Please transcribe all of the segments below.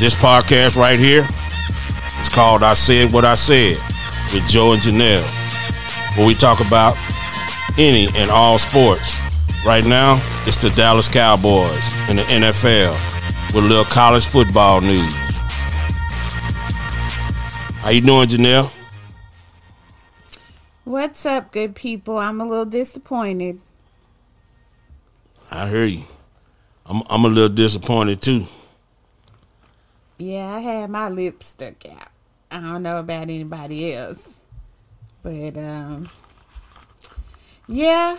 This podcast right here is called I Said What I Said with Joe and Janelle, where we talk about any and all sports. Right now, it's the Dallas Cowboys and the NFL with a little college football news. How you doing, Janelle? What's up, good people? I'm a little disappointed. I hear you. I'm I'm a little disappointed too. Yeah, I had my lips stuck out. I don't know about anybody else. But um yeah.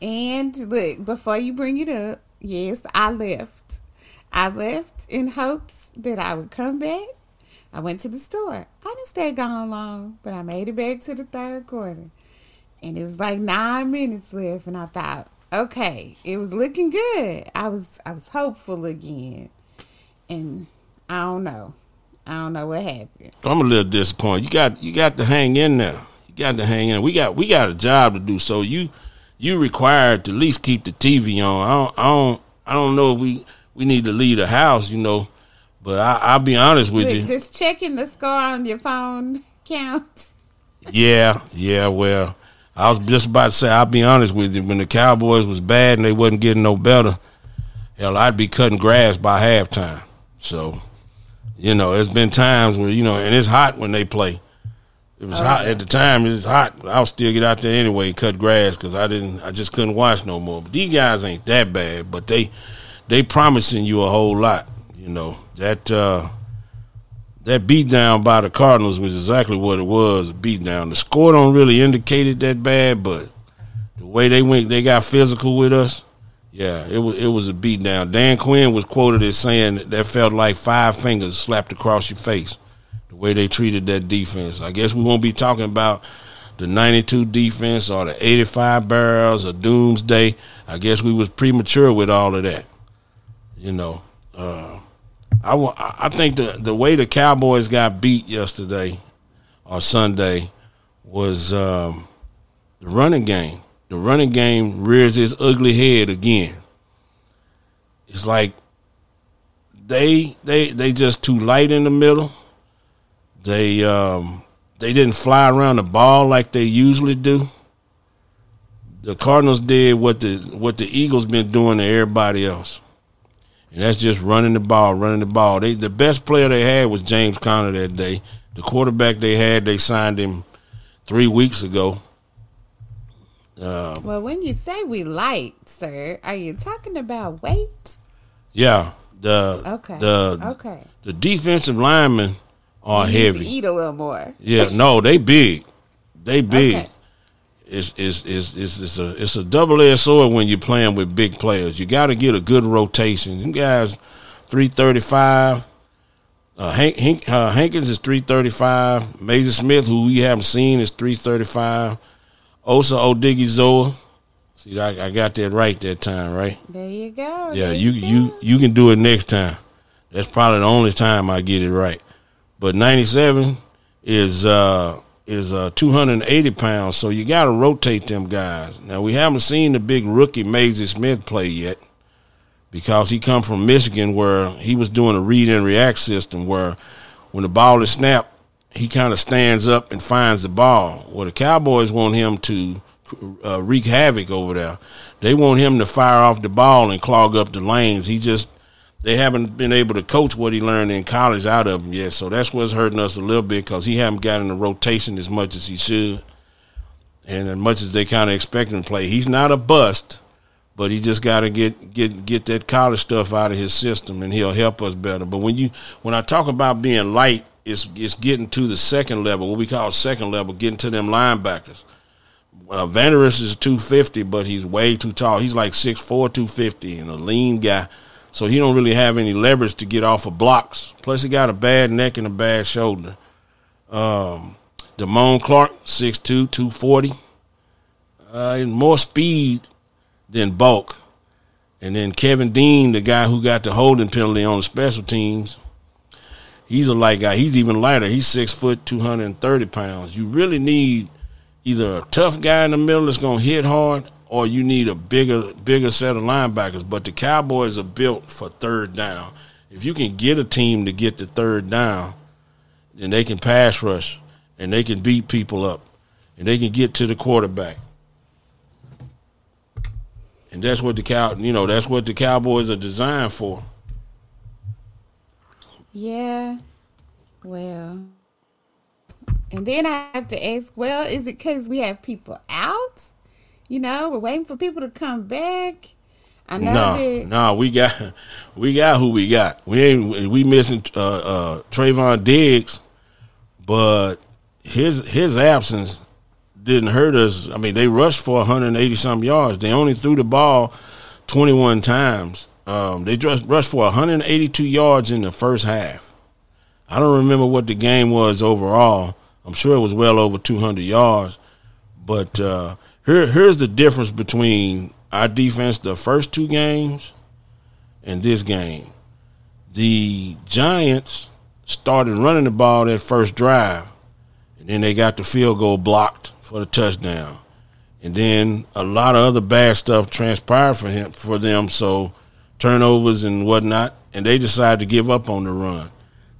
And look, before you bring it up, yes, I left. I left in hopes that I would come back. I went to the store. I didn't stay gone long, but I made it back to the third quarter. And it was like nine minutes left and I thought, okay, it was looking good. I was I was hopeful again. And I don't know. I don't know what happened. I'm a little disappointed. You got you got to hang in there. You got to hang in. We got we got a job to do. So you you required to at least keep the TV on. I don't I don't I don't know if we we need to leave the house, you know. But I, will be honest with you. Just checking the score on your phone count. yeah, yeah. Well, I was just about to say. I'll be honest with you. When the Cowboys was bad and they wasn't getting no better, hell, I'd be cutting grass by halftime. So, you know, there's been times where you know, and it's hot when they play. It was oh, hot at the time. It was hot. I'll still get out there anyway, and cut grass because I didn't. I just couldn't watch no more. But these guys ain't that bad. But they, they promising you a whole lot. You know that uh, that beat down by the Cardinals was exactly what it was. A beat down. The score don't really indicate it that bad, but the way they went, they got physical with us. Yeah, it was it was a beat down. Dan Quinn was quoted as saying that, felt like five fingers slapped across your face. The way they treated that defense. I guess we won't be talking about the 92 defense or the 85 barrels or doomsday. I guess we was premature with all of that. You know, uh, I, I think the the way the Cowboys got beat yesterday or Sunday was um, the running game. The running game rears its ugly head again. It's like they they they just too light in the middle. They um, they didn't fly around the ball like they usually do. The Cardinals did what the what the Eagles been doing to everybody else and that's just running the ball, running the ball. They the best player they had was James Conner that day. The quarterback they had, they signed him three weeks ago. Um, well, when you say we light, sir, are you talking about weight? Yeah. The okay. The okay. The defensive linemen are heavy. eat a little more. Yeah. No, they big. They big. Okay it's it's it's it's, it's a it's a double edged sword when you're playing with big players. You got to get a good rotation. You guys, three thirty five. Uh, Hank, Hank uh, Hankins is three thirty five. Mazi Smith, who we haven't seen, is three thirty five. Osa Odighizuwa. See, I, I, got that right that time, right? There you go. Yeah, you you, you you can do it next time. That's probably the only time I get it right. But ninety seven is uh is uh, 280 pounds, so you got to rotate them guys. Now we haven't seen the big rookie Mazi Smith play yet because he come from Michigan where he was doing a read and react system where when the ball is snapped, he kind of stands up and finds the ball. Well, the Cowboys want him to uh, wreak havoc over there. They want him to fire off the ball and clog up the lanes. He just they haven't been able to coach what he learned in college out of him yet. So that's what's hurting us a little bit because he haven't gotten the rotation as much as he should, and as much as they kind of expect him to play. He's not a bust, but he just got to get get get that college stuff out of his system, and he'll help us better. But when you when I talk about being light, it's it's getting to the second level, what we call second level, getting to them linebackers. Uh, Vander Esch is 250, but he's way too tall. He's like 6'4", 250, and a lean guy so he don't really have any leverage to get off of blocks. Plus, he got a bad neck and a bad shoulder. Um, Damone Clark, 6'2", 240. Uh, more speed than bulk. And then Kevin Dean, the guy who got the holding penalty on the special teams, he's a light guy. He's even lighter. He's six foot, 230 pounds. You really need either a tough guy in the middle that's to hit hard or you need a bigger bigger set of linebackers. But the Cowboys are built for third down. If you can get a team to get the third down, then they can pass rush and they can beat people up and they can get to the quarterback. And that's what the cow, you know, that's what the Cowboys are designed for. Yeah. Well. And then I have to ask, well, is it because we have people out? You know, we're waiting for people to come back. I know no, that. No, we got we got who we got. We ain't we missing uh, uh, Trevon Diggs, but his his absence didn't hurt us. I mean, they rushed for 180 some yards. They only threw the ball 21 times. Um, they just rushed for 182 yards in the first half. I don't remember what the game was overall. I'm sure it was well over 200 yards. But uh, here, here's the difference between our defense the first two games and this game. The Giants started running the ball that first drive, and then they got the field goal blocked for the touchdown. And then a lot of other bad stuff transpired for him for them, so turnovers and whatnot, and they decided to give up on the run.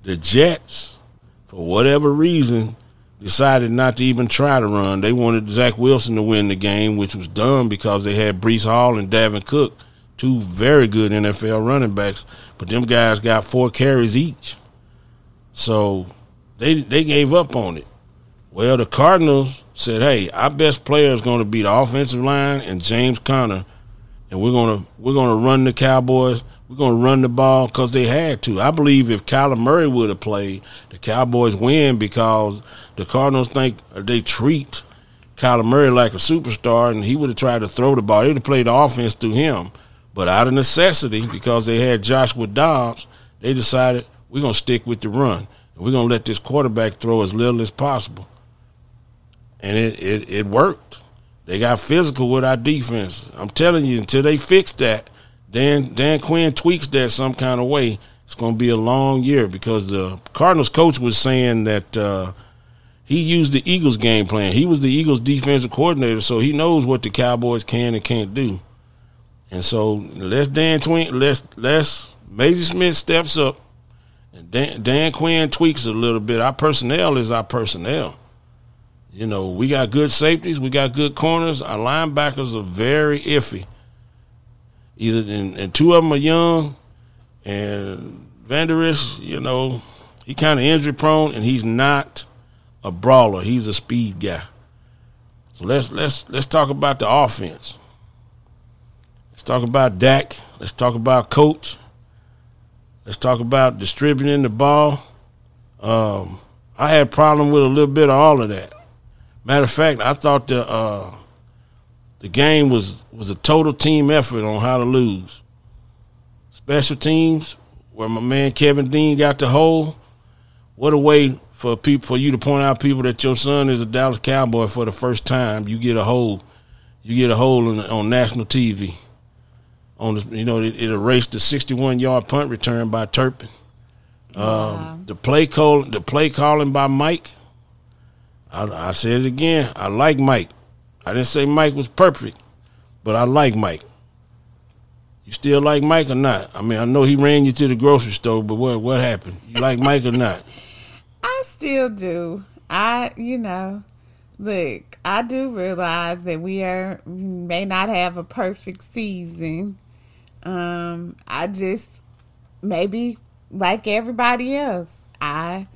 The Jets, for whatever reason, decided not to even try to run. They wanted Zach Wilson to win the game, which was dumb because they had Breece Hall and Dalvin Cook, two very good NFL running backs, but them guys got four carries each. So they they gave up on it. Well, the Cardinals said, "Hey, our best player is going to be the offensive line and James Conner, and we're gonna we're gonna run the Cowboys we're to run the ball because they had to. I believe if Kyler Murray would have played, the Cowboys win because the Cardinals think they treat Kyler Murray like a superstar, and he would have tried to throw the ball. They would have played the offense through him. But out of necessity, because they had Joshua Dobbs, they decided we're to stick with the run. And we're to let this quarterback throw as little as possible. And it, it, it worked. They got physical with our defense. I'm telling you, until they fix that – Dan Dan Quinn tweaks that some kind of way, it's going to be a long year because the Cardinals coach was saying that uh, he used the Eagles game plan. He was the Eagles defensive coordinator, so he knows what the Cowboys can and can't do. And so let's Dan Twin, let's let's Mazi Smith steps up, and Dan, Dan Quinn tweaks a little bit. Our personnel is our personnel. You know, we got good safeties, we got good corners. Our linebackers are very iffy. Either and, and two of them are young, and Vander Esch, you know, he kind of injury prone, and he's not a brawler. He's a speed guy. So let's let's let's talk about the offense. Let's talk about Dak. Let's talk about coach. Let's talk about distributing the ball. Um, I had a problem with a little bit of all of that. Matter of fact, I thought the uh, the game was was a total team effort on how to lose. Special teams, where my man Kevin Dean got the hole. What a way for people for you to point out people that your son is a Dallas Cowboy for the first time. You get a hole, you get a hole on, on national TV. On the, you know, it, it erased the 61 yard punt return by Turpin. Wow. Um, the play call, the play calling by Mike. I, I said it again. I like Mike. I didn't say Mike was perfect, but I like Mike. You still like Mike or not? I mean, I know he ran you to the grocery store, but what what happened? You like Mike or not? I still do. I, you know, look, I do realize that we are may not have a perfect season. Um, I just maybe like everybody else, I,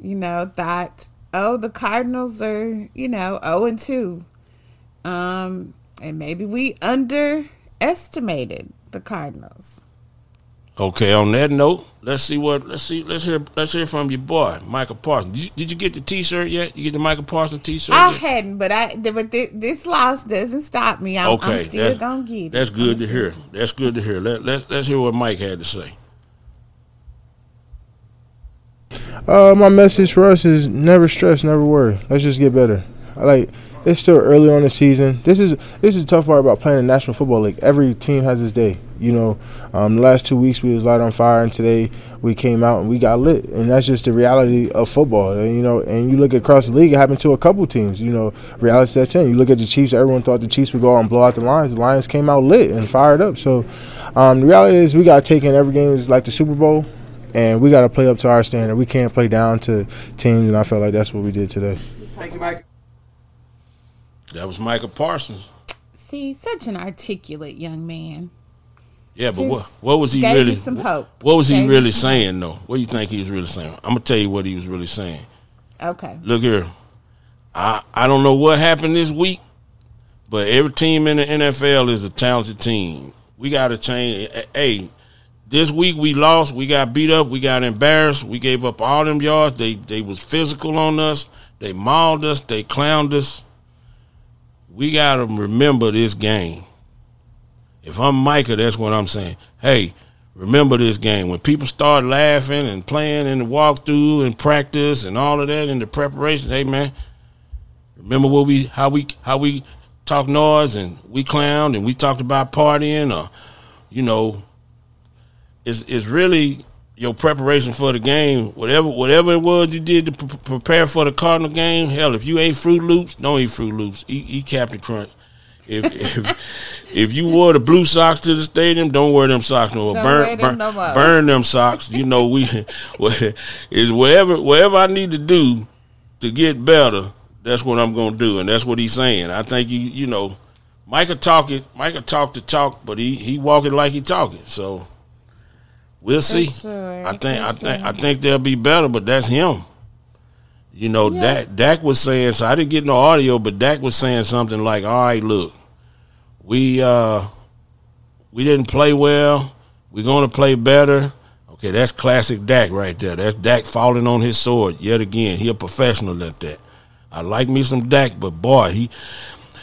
you know, thought, oh, the Cardinals are, you know, 0 and 2. Um, and maybe we underestimated the Cardinals. Okay, on that note, let's see what let's see let's hear let's hear from your boy Micah Parsons. Did you, did you get the T-shirt yet? You get the Micah Parsons T-shirt? I yet? hadn't, but I but this loss doesn't stop me. I'm, okay, I'm still gonna get it. That's good I'm to hear. That's good to hear. Let let let's hear what Mike had to say. Uh, my message for us is never stress, never worry. Let's just get better. Like it's still early on the season. This is this is the tough part about playing in National Football League. Every team has its day. You know, um, the last two weeks we was light on fire, and today we came out and we got lit, and that's just the reality of football. And, you know, and you look across the league, it happened to a couple teams. You know, reality sets in. You look at the Chiefs. Everyone thought the Chiefs would go out and blow out the Lions. The Lions came out lit and fired up. So um, the reality is we got to take in every game is like the Super Bowl and we got to play up to our standard. We can't play down to teams, and I felt like that's what we did today. Thank you, Mike. That was Micah Parsons. See, such an articulate young man. Yeah, but Just what what was he gave really? me some hope. What was he Gave me really some saying though? What do you think he was really saying? I'm gonna tell you what he was really saying. Okay. Look here, I I don't know what happened this week, but every team in the NFL is a talented team. We got to change. Hey, this week we lost. We got beat up. We got embarrassed. We gave up all them yards. They they was physical on us. They mauled us. They clowned us. We got to remember this game. If I'm Micah, that's what I'm saying. Hey, remember this game. When people start laughing and playing in the walkthrough and practice and all of that in the preparation, hey man, remember what we how we how we talk noise and we clowned and we talked about partying or you know it's it's really your preparation for the game. Whatever whatever it was you did to pre- prepare for the Cardinal game. Hell, if you ate Froot Loops, don't eat Froot Loops. Eat, eat Captain Crunch. If if if you wore the blue socks to the stadium, don't wear them socks no more. Burn burn, no more. burn them socks. You know we is whatever whatever I need to do to get better. That's what I'm gonna do, and that's what he's saying. I think you you know, Micah talk it. Micah talk the talk, but he he walk it like he talking. So we'll see. sure, I think for I think sure. I think they'll be better, but that's him. You know, Yeah. Dak Dak was saying so I didn't get no audio, but Dak was saying something like, All right, look, we uh we didn't play well. We're gonna play better. Okay, that's classic Dak right there. That's Dak falling on his sword yet again. He a professional at that. I like me some Dak, but boy, he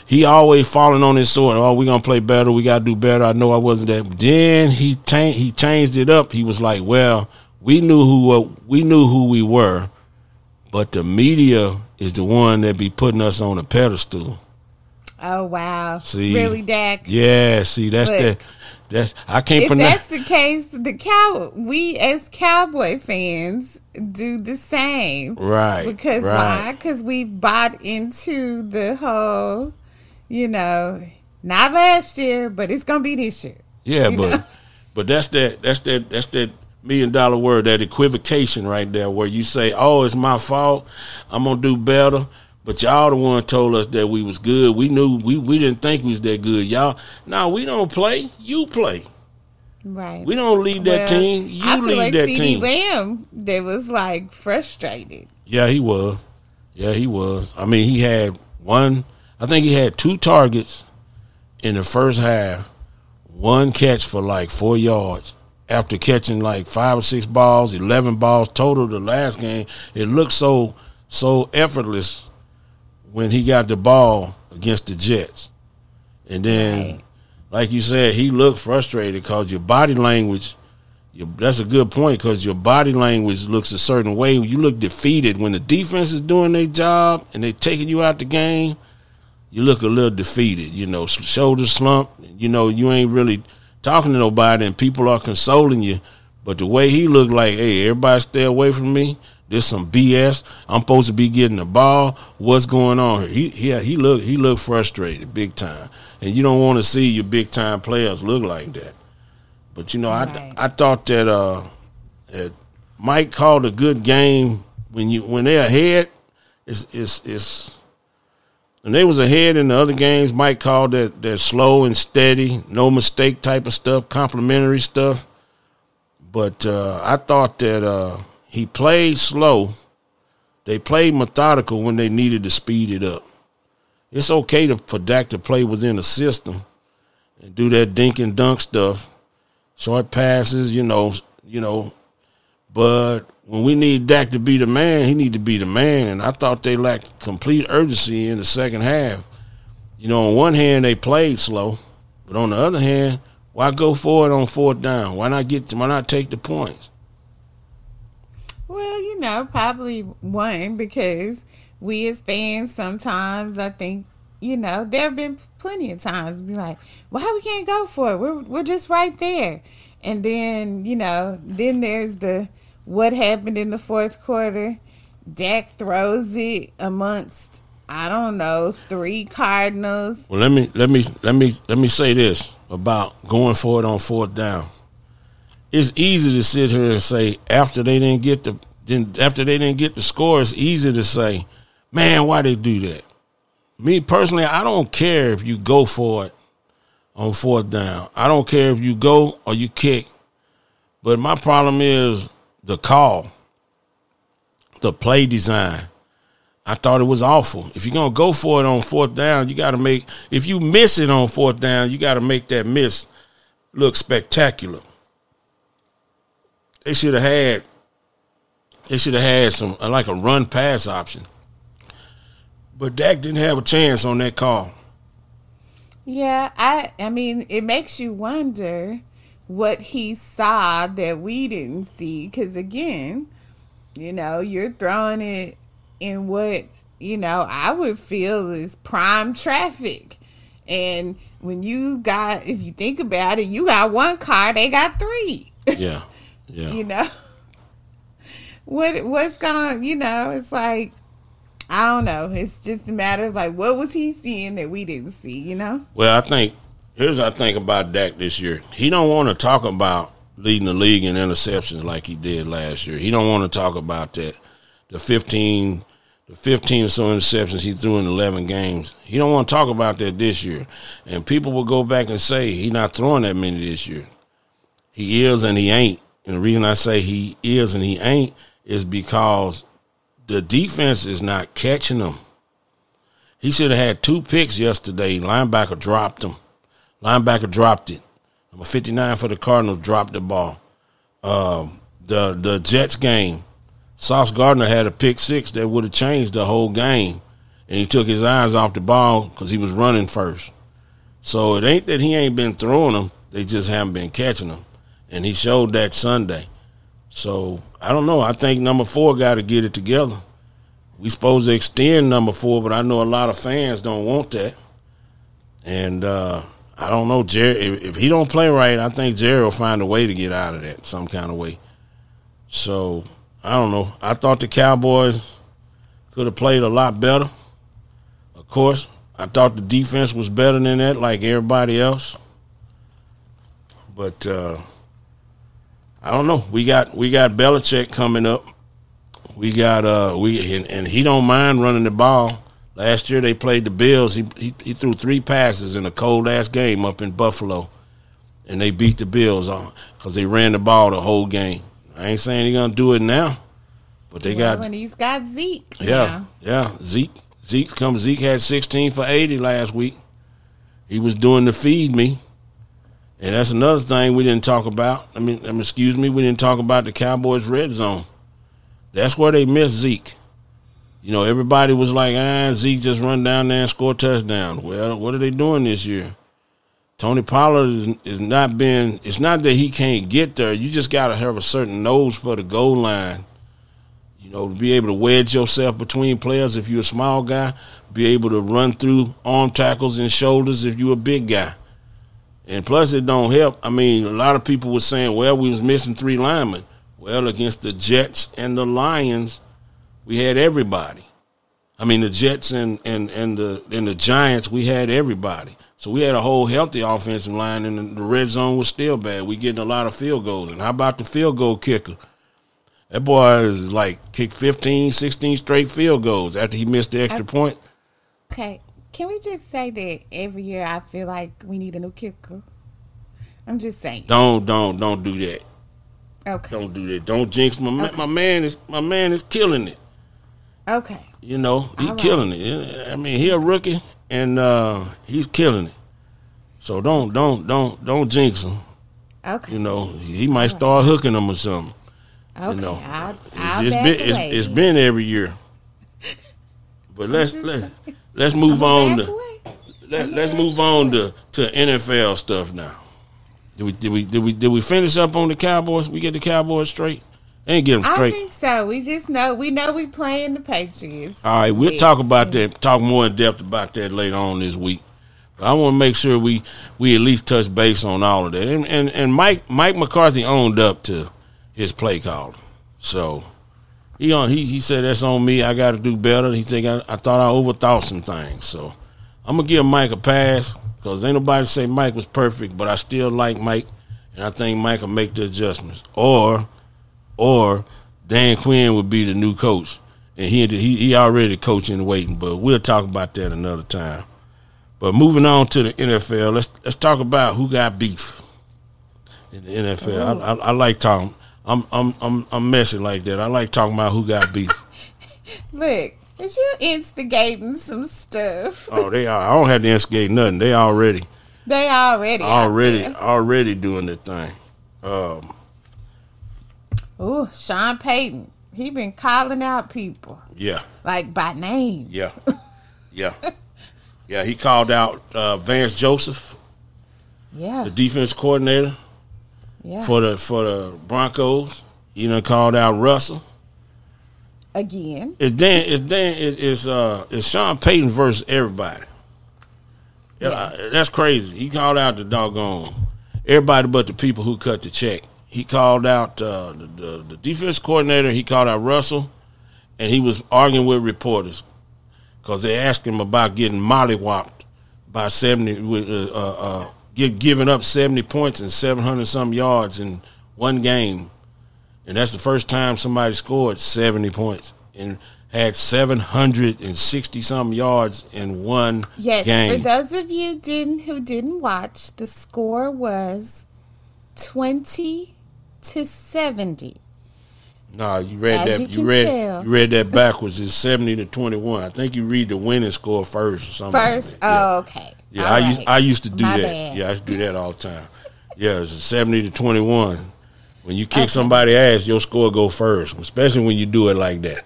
he always falling on his sword. Oh, we gonna play better. We gotta do better. I know I wasn't that. Then he ta- he changed it up. He was like, well, we knew who uh, we knew who we were, but the media is the one that be putting us on a pedestal. Oh wow. See, really, Dak? Yeah, see, that's Look. that. That's I can't If pronounce. that's the case, the cow we as cowboy fans do the same. Right, Because right. why? Because we bought into the whole, you know, not last year, but it's gonna be this year. Yeah, but know? but that's that that's that that's that million dollar word, that equivocation right there, where you say, "Oh, it's my fault. I'm gonna do better." But y'all the one told us that we was good. We knew we, we didn't think we was that good. Y'all, no, we don't play. You play. Right. We don't lead that Well, team. You I lead like that CeeDee team. Lamb, they was like frustrated. Yeah, he was. Yeah, he was. I mean, he had one. I think he had two targets in the first half. One catch for like four yards after catching like five or six balls, eleven balls total. The last game, it looked so so effortless when he got the ball against the Jets, and then, like you said, he looked frustrated because your body language. Your, that's a good point because your body language looks a certain way. You look defeated when the defense is doing their job and they're taking you out the game. You look a little defeated. You know, s- shoulder slump. You know, you ain't really talking to nobody, and people are consoling you. But the way he looked like, hey, everybody stay away from me. There's some BS. I'm supposed to be getting the ball. What's going on here? He, yeah, he looked he looked frustrated, big time. And you don't want to see your big time players look like that. But you know, Right. I I thought that uh that Mike called a good game when you when they're ahead. It's it's it's when they was ahead in the other games. Mike called that that slow and steady, no mistake type of stuff, complimentary stuff. But uh, I thought that uh, he played slow. They played methodical when they needed to speed it up. It's okay to, for Dak to play within a system and do that dink and dunk stuff short passes, you know, you know. But when we need Dak to be the man, he need to be the man. And I thought they lacked complete urgency in the second half. You know, on one hand they played slow, but on the other hand, why go for it on fourth down? Why not get? Why not take the points? Well, you know, probably one because we as fans sometimes I think you know, there have been plenty of times be like, why we can't go for it? We're we're just right there. And then, you know, then there's the what happened in the fourth quarter. Dak throws it amongst I don't know, three Cardinals. Well, let me let me let me let me say this about going for it on fourth down. It's easy to sit here and say after they didn't get the then after they didn't get the score, it's easy to say, "Man, why they do that?" Me personally, I don't care if you go for it on fourth down. I don't care if you go or you kick. But my problem is the call, the play design. I thought it was awful. If you're gonna go for it on fourth down, you got to make. If you miss it on fourth down, you got to make that miss look spectacular. They should have had. They should have had some uh, like a run pass option. But Dak didn't have a chance on that call. Yeah, I I mean, it makes you wonder what he saw that we didn't see cuz again, you know, you're throwing it in what, you know, I would feel is prime traffic. And when you got if you think about it, you got one car, they got 3. Yeah. Yeah. you know. What what's going, you know, it's like I don't know. It's just a matter of like, what was he seeing that we didn't see? You know. Well, I think here's what I think about Dak this year. He don't want to talk about leading the league in interceptions like he did last year. He don't want to talk about that. The fifteen, the fifteen or so interceptions he threw in eleven games. He don't want to talk about that this year. And people will go back and say he's not throwing that many this year. He is and he ain't. And the reason I say he is and he ain't is because the defense is not catching him. He should have had two picks yesterday. Linebacker dropped him. Linebacker dropped it. Number 59 for the Cardinals dropped the ball. Um, the the Jets game, Sauce Gardner had a pick six that would have changed the whole game. And he took his eyes off the ball because he was running first. So it ain't that he ain't been throwing them. They just haven't been catching them. And he showed that Sunday. So I don't know. I think number four got to get it together. We supposed to extend number four, but I know a lot of fans don't want that. And uh, I don't know, Jerry. If, if, he don't play right, I think Jerry will find a way to get out of that some kind of way. So I don't know. I thought the Cowboys could have played a lot better. Of course, I thought the defense was better than that, like everybody else. But uh, I don't know. We got we got Belichick coming up. We got uh we and, and, he don't mind running the ball. Last year they played the Bills. He he, he threw three passes in a cold ass game up in Buffalo, and they beat the Bills on because they ran the ball the whole game. I ain't saying he's gonna do it now, but they well, got when he's got Zeke. Yeah, yeah, Zeke. Zeke come. Zeke had sixteen for eighty last week. He was doing the feed me. And that's another thing we didn't talk about. I mean, I mean, excuse me, we didn't talk about the Cowboys' red zone. That's where they missed Zeke. You know, everybody was like, ah, Zeke just run down there and score touchdown. Well, what are they doing this year? Tony Pollard is, is not been. It's not that he can't get there. You just got to have a certain nose for the goal line. You know, to be able to wedge yourself between players if you're a small guy, be able to run through arm tackles and shoulders if you're a big guy. And plus, it don't help. I mean, a lot of people were saying, well, we was missing three linemen. Well, against the Jets and the Lions, we had everybody. I mean, the Jets and, and, and the and the Giants, we had everybody. So we had a whole healthy offensive line, and the red zone was still bad. We getting a lot of field goals. And how about the field goal kicker? That boy is like kicked 15, 16 straight field goals after he missed the extra point. Okay, can we just say that every year I feel like we need a new kicker? I'm just saying. Don't don't don't do that. Okay. Don't do that. Don't jinx my okay. my man is my man is killing it. Okay. You know he's killing it. I mean he a rookie and uh, he's killing it. So don't don't don't don't jinx him. Okay. You know he might start hooking them or something. Okay. You know, I'll, I'll it's, it's been it's, it's been every year. But let's let's let's move on to let, us move on to, to NFL stuff now. Did we did we did we did we finish up on the Cowboys? We get the Cowboys straight. Get them I think so. We just know we know we playing the Patriots. All right, we'll next. talk about that. Talk more in depth about that later on this week. But I want to make sure we we at least touch base on all of that. And and, and Mike Mike McCarthy owned up to his play call. So he on he he said that's on me. I got to do better. He think I, I thought I overthought some things. So I'm gonna give Mike a pass because ain't nobody say Mike was perfect, but I still like Mike, and I think Mike will make the adjustments. Or or Dan Quinn would be the new coach, and he he, he already coaching waiting. But we'll talk about that another time. But moving on to the NFL, let's let's talk about who got beef in the NFL. I, I, I like talking. I'm I'm I'm I'm messy like that. I like talking about who got beef. Look, is you instigating some stuff? Oh, they are. I don't have to instigate nothing. They already They already already already doing the thing. Um, Ooh, Sean Payton. He been calling out people yeah, like by name. yeah, yeah, yeah. He called out uh, Vance Joseph, Yeah, the defense coordinator. yeah. for the for the Broncos. You know, called out Russell. Again, It's Dan. It's Dan. it- It's uh. It's Sean Payton versus everybody. Yeah, I- that's crazy. He called out the doggone everybody but the people who cut the check. He called out uh, the, the the defense coordinator. He called out Russell, and he was arguing with reporters because they asked him about getting mollywopped by seventy, uh, uh, uh, gi- giving up seventy points and seven hundred some yards in one game, and that's the first time somebody scored seventy points and had seven hundred and sixty some yards in one yes. game. For those of you didn't who didn't watch, the score was twenty to seventy. Nah, you read As that. you You, read tell. you read that backwards. It's seventy to twenty one. I think you read the winning score first or something. First, that. Yeah. oh, okay. Yeah, All I used. I used to do My that. bad. Yeah, I used to do that all the time. Yeah, it's seventy to twenty one. When you kick Okay. somebody ass, your score go first, especially when you do it like that.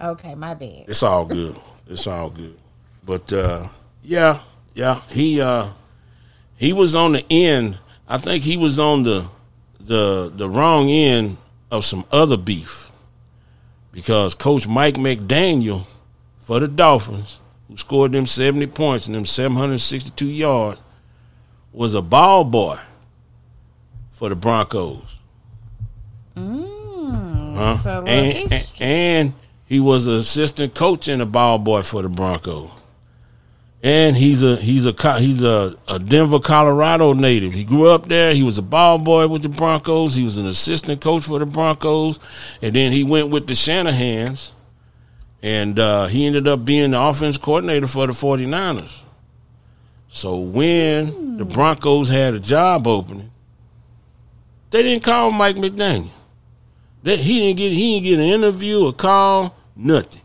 Okay, my bad. It's all good. It's all good. But uh, yeah, yeah, he uh, he was on the end. I think he was on the the the wrong end of some other beef because Coach Mike McDaniel for the Dolphins, who scored them seventy points and them seven hundred sixty two yards, was a ball boy for the Broncos. Mm. Huh? So, a little and, and he was an assistant coach and a ball boy for the Broncos. And he's a he's a he's a, a Denver, Colorado native. He grew up there. He was a ball boy with the Broncos. He was an assistant coach for the Broncos, and then he went with the Shanahans, and uh, he ended up being the offense coordinator for the 49ers. So when the Broncos had a job opening, they didn't call Mike McDaniel. That he didn't get he didn't get an interview, a call, nothing.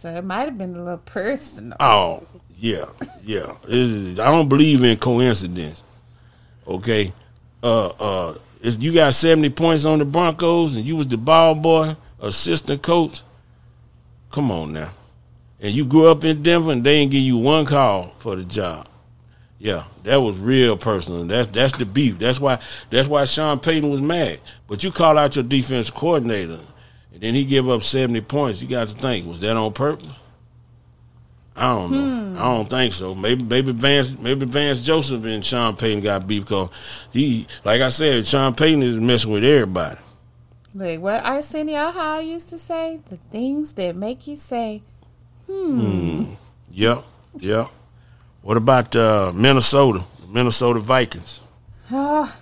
So it might have been a little personal. Oh yeah, yeah. Is- I don't believe in coincidence. Okay, uh, uh, you got seventy points on the Broncos, and you was the ball boy, assistant coach. Come on now, and you grew up in Denver, and they didn't give you one call for the job. Yeah, that was real personal. That's that's the beef. That's why that's why Sean Payton was mad. But you call out your defense coordinator, and then he give up seventy points. You got to think, was that on purpose? I don't know. I don't think so. Maybe maybe Vance maybe Vance Joseph and Sean Payton got beef because he, like I said, Sean Payton is messing with everybody. Like what Arsenio Hall used to say, the things that make you say, hmm. Yep, yep. What about uh, Minnesota? Minnesota Vikings. oh,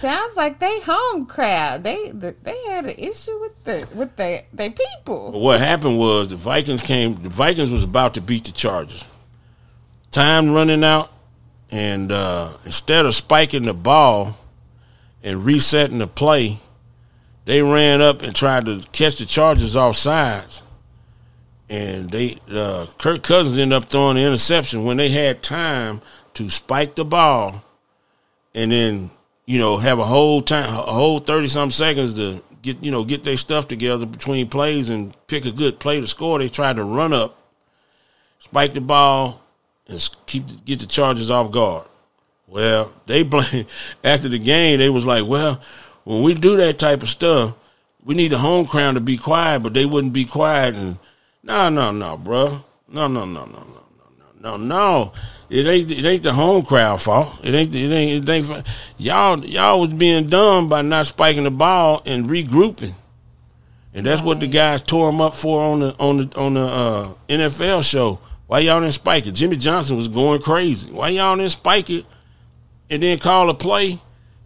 sounds like they home crowd. They they had an issue with the with the they people. What happened was the Vikings came. The Vikings was about to beat the Chargers. Time running out, and uh, instead of spiking the ball and resetting the play, they ran up and tried to catch the Chargers off sides. And they uh, Kirk Cousins ended up throwing the interception when they had time to spike the ball, and then you know have a whole time, a whole thirty some seconds to get you know get their stuff together between plays and pick a good play to score. They tried to run up, spike the ball, and keep get the Chargers off guard. Well, they blame after the game. They was like, "Well, when we do that type of stuff, we need the home crowd to be quiet, but they wouldn't be quiet. And no, no, no, bro, no, no, no, no, no, no, no. It ain't it ain't the home crowd fault. It ain't it ain't it ain't y'all y'all was being dumb by not spiking the ball and regrouping. And that's what the guys tore him up for on the on the on the uh, NFL show. Why y'all didn't spike it? Jimmy Johnson was going crazy. Why y'all didn't spike it and then call a play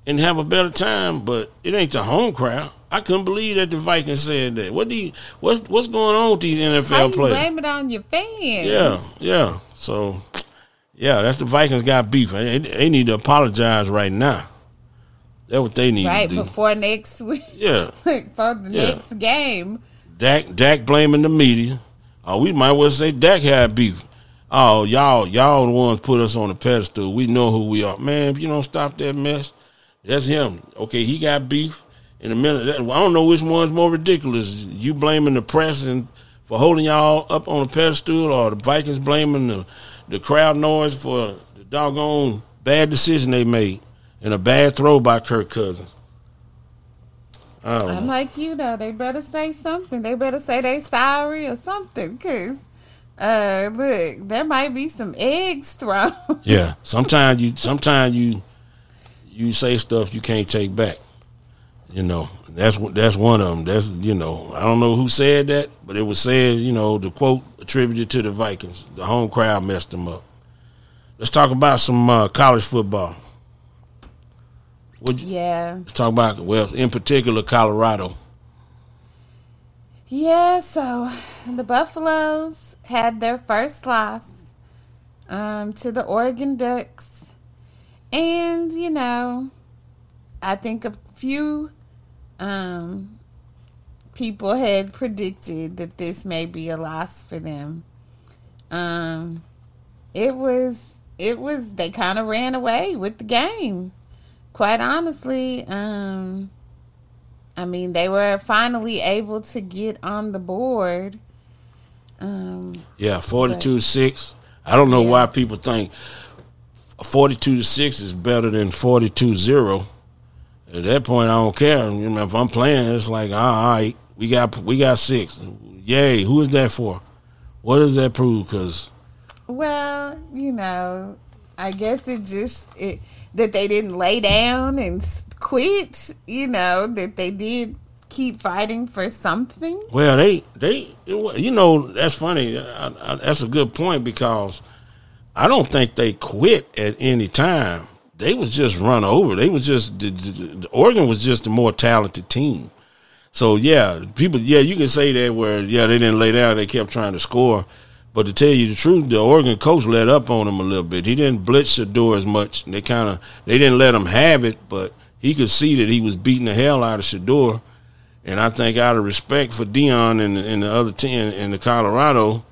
and have a better time? But it ain't the home crowd. I couldn't believe that the Vikings said that. What do you, what's what's going on with these NFL How you players? blame it on your fans? Yeah, yeah. So, yeah, that's the Vikings got beef. They, they need to apologize right now. That's what they need Right to do. before next week, Yeah, for the Yeah. next game. Dak Dak blaming the media. Oh, we might well say Dak had beef. Oh, y'all y'all the ones put us on the pedestal. We know who we are. Man, if you don't stop that mess, that's him. Okay, he got beef. In a minute, I don't know which one's more ridiculous. You blaming the press and for holding y'all up on a pedestal, or the Vikings blaming the the crowd noise for the doggone bad decision they made and a bad throw by Kirk Cousins. I don't know. I'm like you though. They better say something. They better say they sorry or something. Cause uh, look, there might be some eggs thrown. Yeah. Sometimes you sometimes you you say stuff you can't take back. You know, that's that's one of them. That's you know, I don't know who said that, but it was said. You know, the quote attributed to the Vikings. The home crowd messed them up. Let's talk about some uh, college football. Would you, yeah, let's talk about well, in particular, Colorado. yeah. So the Buffaloes had their first loss um, to the Oregon Ducks, and you know, I think a few um, people had predicted that this may be a loss for them. Um, it was it was they kind of ran away with the game. Quite honestly, um, I mean they were finally able to get on the board. Um, Yeah, forty-two to six. I don't know Yeah. why people think forty-two to six is better than 42-0. At that point, I don't care. You know, if I'm playing, it's like, all right, we got we got six. Yay! Who is that for? What does that prove? Because well, you know, I guess it just it that they didn't lay down and quit. You know that they did keep fighting for something. well, they they it you know that's funny. I, I, that's a good point because I don't think they quit at any time. They was just run over. They was just the, the, the Oregon was just a more talented team. So yeah, people yeah, you can say that where yeah, they didn't lay down, they kept trying to score. But to tell you the truth, the Oregon coach let up on them a little bit. He didn't blitz the door as much. They kind of they didn't let him have it, but he could see that he was beating the hell out of Shedeur. And I think out of respect for Deion and, and the other team in the Colorado,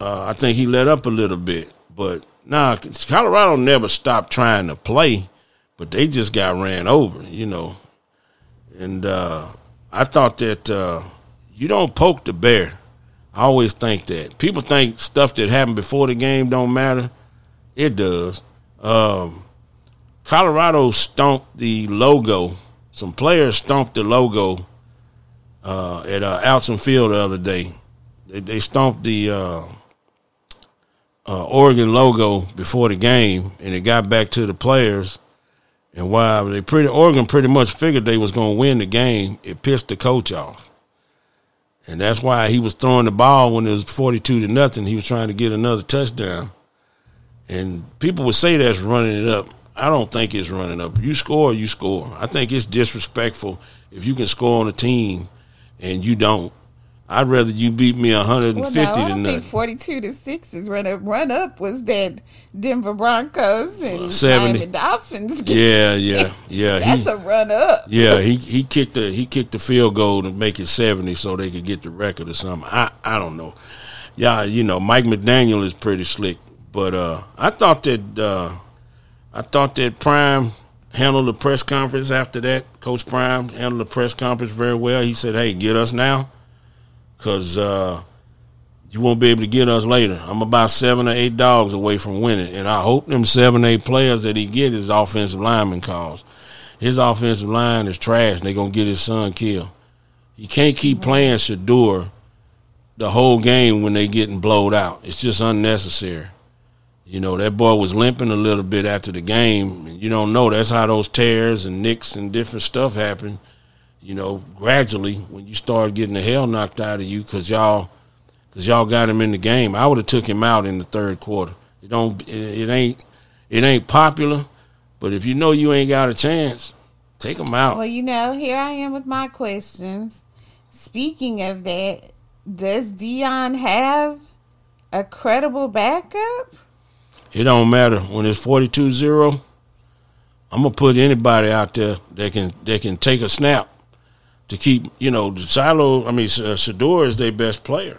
uh, I think he let up a little bit. But nah, Colorado never stopped trying to play, but they just got ran over, you know. And uh, I thought that uh, you don't poke the bear. I always think that people think stuff that happened before the game don't matter. It does. Um, Colorado stomped the logo. Some players stomped the logo uh, at uh, Autzen Field the other day. They, they stomped the uh, Oregon logo before the game, and it got back to the players. And while they pretty Oregon pretty much figured they was going to win the game, it pissed the coach off. And that's why he was throwing the ball when it was 42 to nothing. He was trying to get another touchdown. And people would say that's running it up. I don't think it's running up. You score, you score. I think it's disrespectful if you can score on a team and you don't. I'd rather you beat me 150 Well, no, I than don't nothing. think forty-two to six is run up. Run up was that Denver Broncos and 70. Miami Dolphins. game. Yeah, yeah, yeah. That's he, a run up. yeah, he he kicked the he kicked the field goal to make it 70 so they could get the record or something. I I don't know. Yeah, you know, Mike McDaniel is pretty slick, but uh I thought that uh I thought that Prime handled the press conference after that. Coach Prime handled the press conference very well. He said, "Hey, get us now, cause uh, you won't be able to get us later. I'm about seven or eight dogs away from winning, and I hope them seven, eight players that he get is offensive lineman calls." his offensive line is trash. and They're gonna get his son killed. He can't keep playing Shedeur the whole game when they getting blowed out. It's just unnecessary. You know, that boy was limping a little bit after the game. and You don't know. That's how those tears and nicks and different stuff happen. You know, gradually when you start getting the hell knocked out of you because y'all, cause y'all got him in the game. I would have took him out in the third quarter. It don't. It, it ain't. It ain't popular. But if you know you ain't got a chance, take him out. Well, you know, here I am with my questions. Speaking of that, does Deion have a credible backup? It don't matter when it's 42-0. I'm gonna put anybody out there that can that can take a snap to keep you know Silo. I mean, uh, is their best player.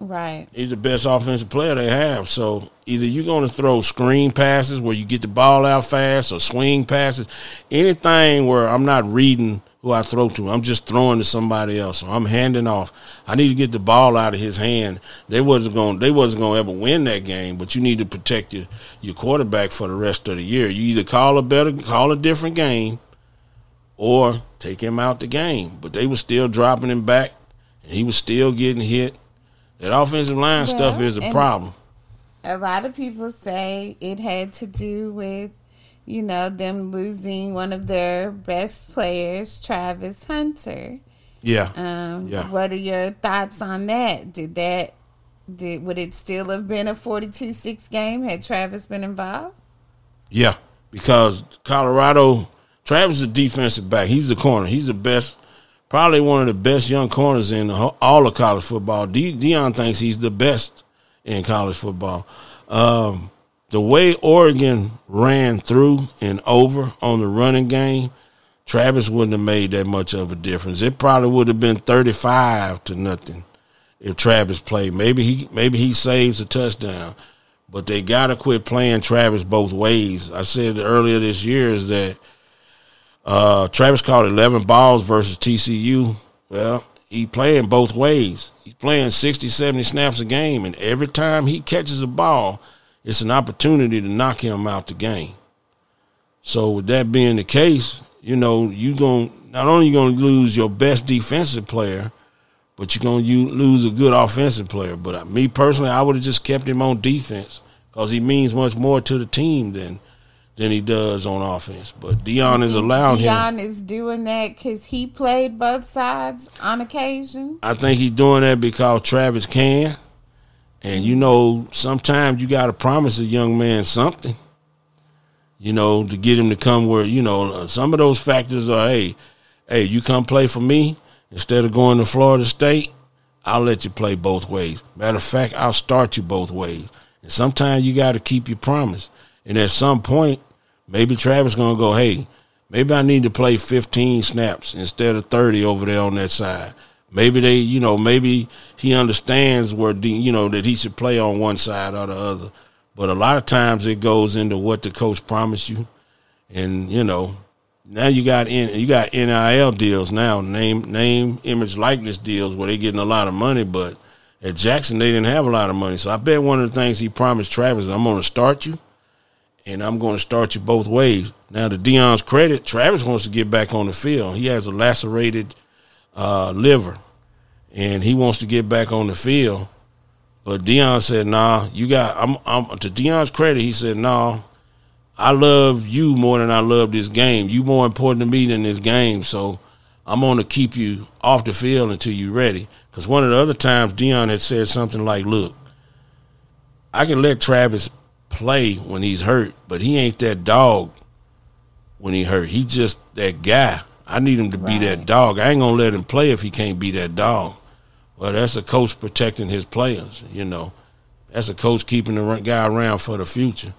Right. He's the best offensive player they have. So either you're going to throw screen passes where you get the ball out fast, or swing passes, anything where I'm not reading who I throw to. I'm just throwing to somebody else. So I'm handing off. I need to get the ball out of his hand. They wasn't going. They wasn't going to ever win that game. But you need to protect your your quarterback for the rest of the year. You either call a better, call a different game, or take him out the game. But they were still dropping him back, and he was still getting hit. That offensive line stuff is a problem. A lot of people say it had to do with, you know, them losing one of their best players, Travis Hunter. Yeah. Um, Yeah. What are your thoughts on that? Did that did would it still have been a 42-6 game had Travis been involved? Yeah, because Colorado, Travis is a defensive back. He's the corner. He's the best, probably one of the best young corners in all of college football. De- Deion thinks he's the best in college football. Um, the way Oregon ran through and over on the running game, Travis wouldn't have made that much of a difference. It probably would have been thirty-five to nothing if Travis played. Maybe he maybe he saves a touchdown, but they gotta quit playing Travis both ways. I said earlier this year is that uh, Travis caught eleven balls versus TCU. Well, he playing both ways. He's playing 60, 70 snaps a game, and every time he catches a ball, it's an opportunity to knock him out the game. So with that being the case, you know, you going not only you gonna lose your best defensive player, but you're gonna you lose a good offensive player. But uh, me personally, I would have just kept him on defense because he means much more to the team than than he does on offense. But Deion is allowing him. Deion is doing that because he played both sides on occasion. I think he's doing that because Travis can. And you know, sometimes you got to promise a young man something. You know, to get him to come where you know uh, some of those factors are. Hey, hey, you come play for me instead of going to Florida State. I'll let you play both ways. Matter of fact, I'll start you both ways. And sometimes you got to keep your promise. And at some point, maybe Travis gonna go, hey, maybe I need to play 15 snaps instead of 30 over there on that side. Maybe they, you know, maybe he understands where, the, you know, that he should play on one side or the other. But a lot of times it goes into what the coach promised you, and you know, now you got in, you got NIL deals now, name, name, image, likeness deals where they getting a lot of money. But at Jackson, they didn't have a lot of money. So I bet one of the things he promised Travis, I'm going to start you, and I'm going to start you both ways. Now, to Deion's credit, Travis wants to get back on the field. He has a lacerated uh, liver, and he wants to get back on the field. But Deion said, "Nah, you got." I'm, I'm to Deion's credit. He said, "Nah, I love you more than I love this game. You more important to me than this game. So I'm going to keep you off the field until you're ready." Because one of the other times Deion had said something like, "Look, I can let Travis play when he's hurt, but he ain't that dog when he hurt. He's just that guy. I need him to be that dog. I ain't gonna let him play if he can't be that dog. Well, that's a coach protecting his players. You know, that's a coach keeping the guy around for the future.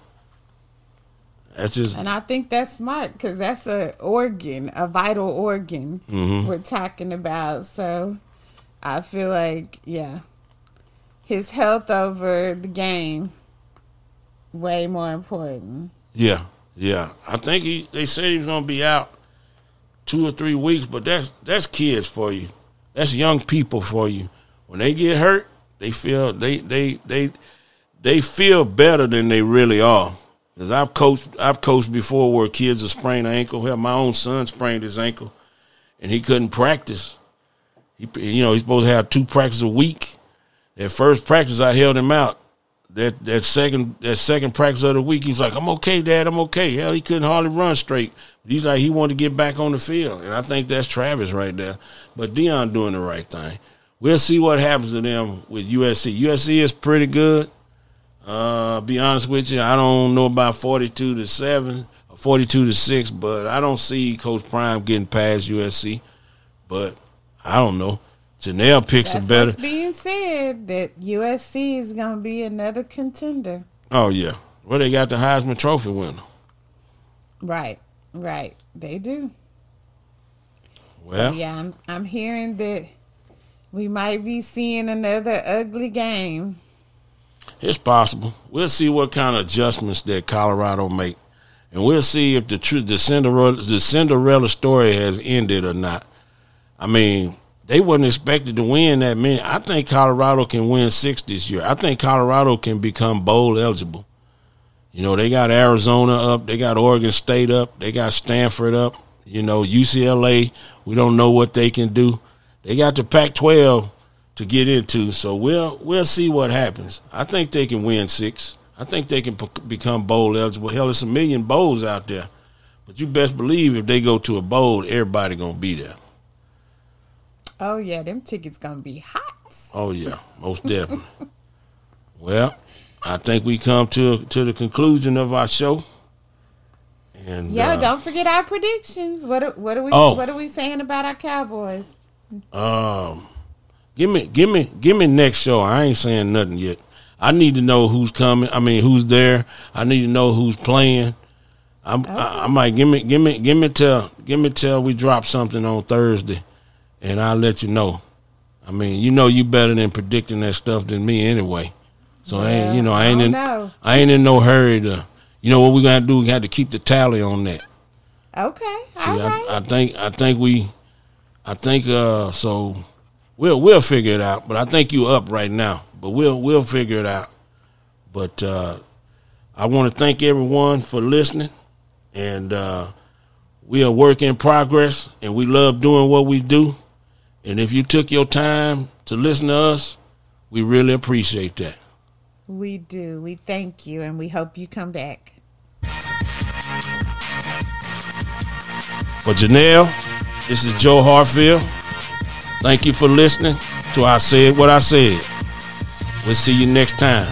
That's just And I think that's smart because that's a organ, a vital organ Mm-hmm. we're talking about. So I feel like, yeah, his health over the game way more important. yeah, yeah. I think he. They said he was gonna be out two or three weeks, but that's that's kids for you. That's young people for you. When they get hurt, they feel they they they they feel better than they really are. Cause I've coached, I've coached before where kids have sprained an ankle. Hell, my own son sprained his ankle, and he couldn't practice. He, you know, he's supposed to have two practices a week. At first practice, I held him out. That that second that second practice of the week, he's like, "I'm okay, Dad. I'm okay." Hell, he couldn't hardly run straight. He's like, he wanted to get back on the field, and I think that's Travis right there. But Deion doing the right thing. We'll see what happens to them with USC. USC is pretty good. Uh, be honest with you, I don't know about forty-two to seven, or forty-two to six, but I don't see Coach Prime getting past USC. But I don't know. Janelle picks That's a better. what's being said that USC is going to be another contender. Oh yeah, well they got the Heisman Trophy winner. Right, right. They do. Well, So, yeah, I'm, I'm hearing that we might be seeing another ugly game. It's possible. We'll see what kind of adjustments that Colorado make, and we'll see if the tr- the Cinderella the Cinderella story has ended or not. I mean, they wasn't expected to win that many. I think Colorado can win six this year. I think Colorado can become bowl eligible. You know, they got Arizona up, they got Oregon State up, they got Stanford up. You know, UCLA. We don't know what they can do. They got the Pac-12 to get into. So we'll we'll see what happens. I think they can win six. I think they can p- become bowl eligible. Hell, there's a million bowls out there, but you best believe if they go to a bowl, everybody gonna be there. Oh, yeah, them tickets going to be hot. Oh yeah, most definitely. well, I think we come to to the conclusion of our show. And Yo, uh, don't forget our predictions. What are, what are we Oh. What are we saying about our Cowboys? Um, give me, give me, give me next show. I ain't saying nothing yet. I need to know who's coming. I mean, who's there. I need to know who's playing. I'm, I, I might give me, give me, give me till, give me till we drop something on Thursday, and I'll let you know. I mean, you know, you better than predicting that stuff than me anyway. So I ain't, you know, I I ain't don't in, know. I ain't in no hurry to. You know what we gotta do? We got to keep the tally on that. Okay, See, all right. I, I think I think we, I think uh, so. We'll we'll figure it out. But I think you up right now. But we'll we'll figure it out. But uh, I want to thank everyone for listening, and uh, we are work in progress, and we love doing what we do. And if you took your time to listen to us, we really appreciate that. we do. We thank you, and we hope you come back. For Janelle, this is Joe Harfield. Thank you for listening to I Said What I Said. We'll see you next time.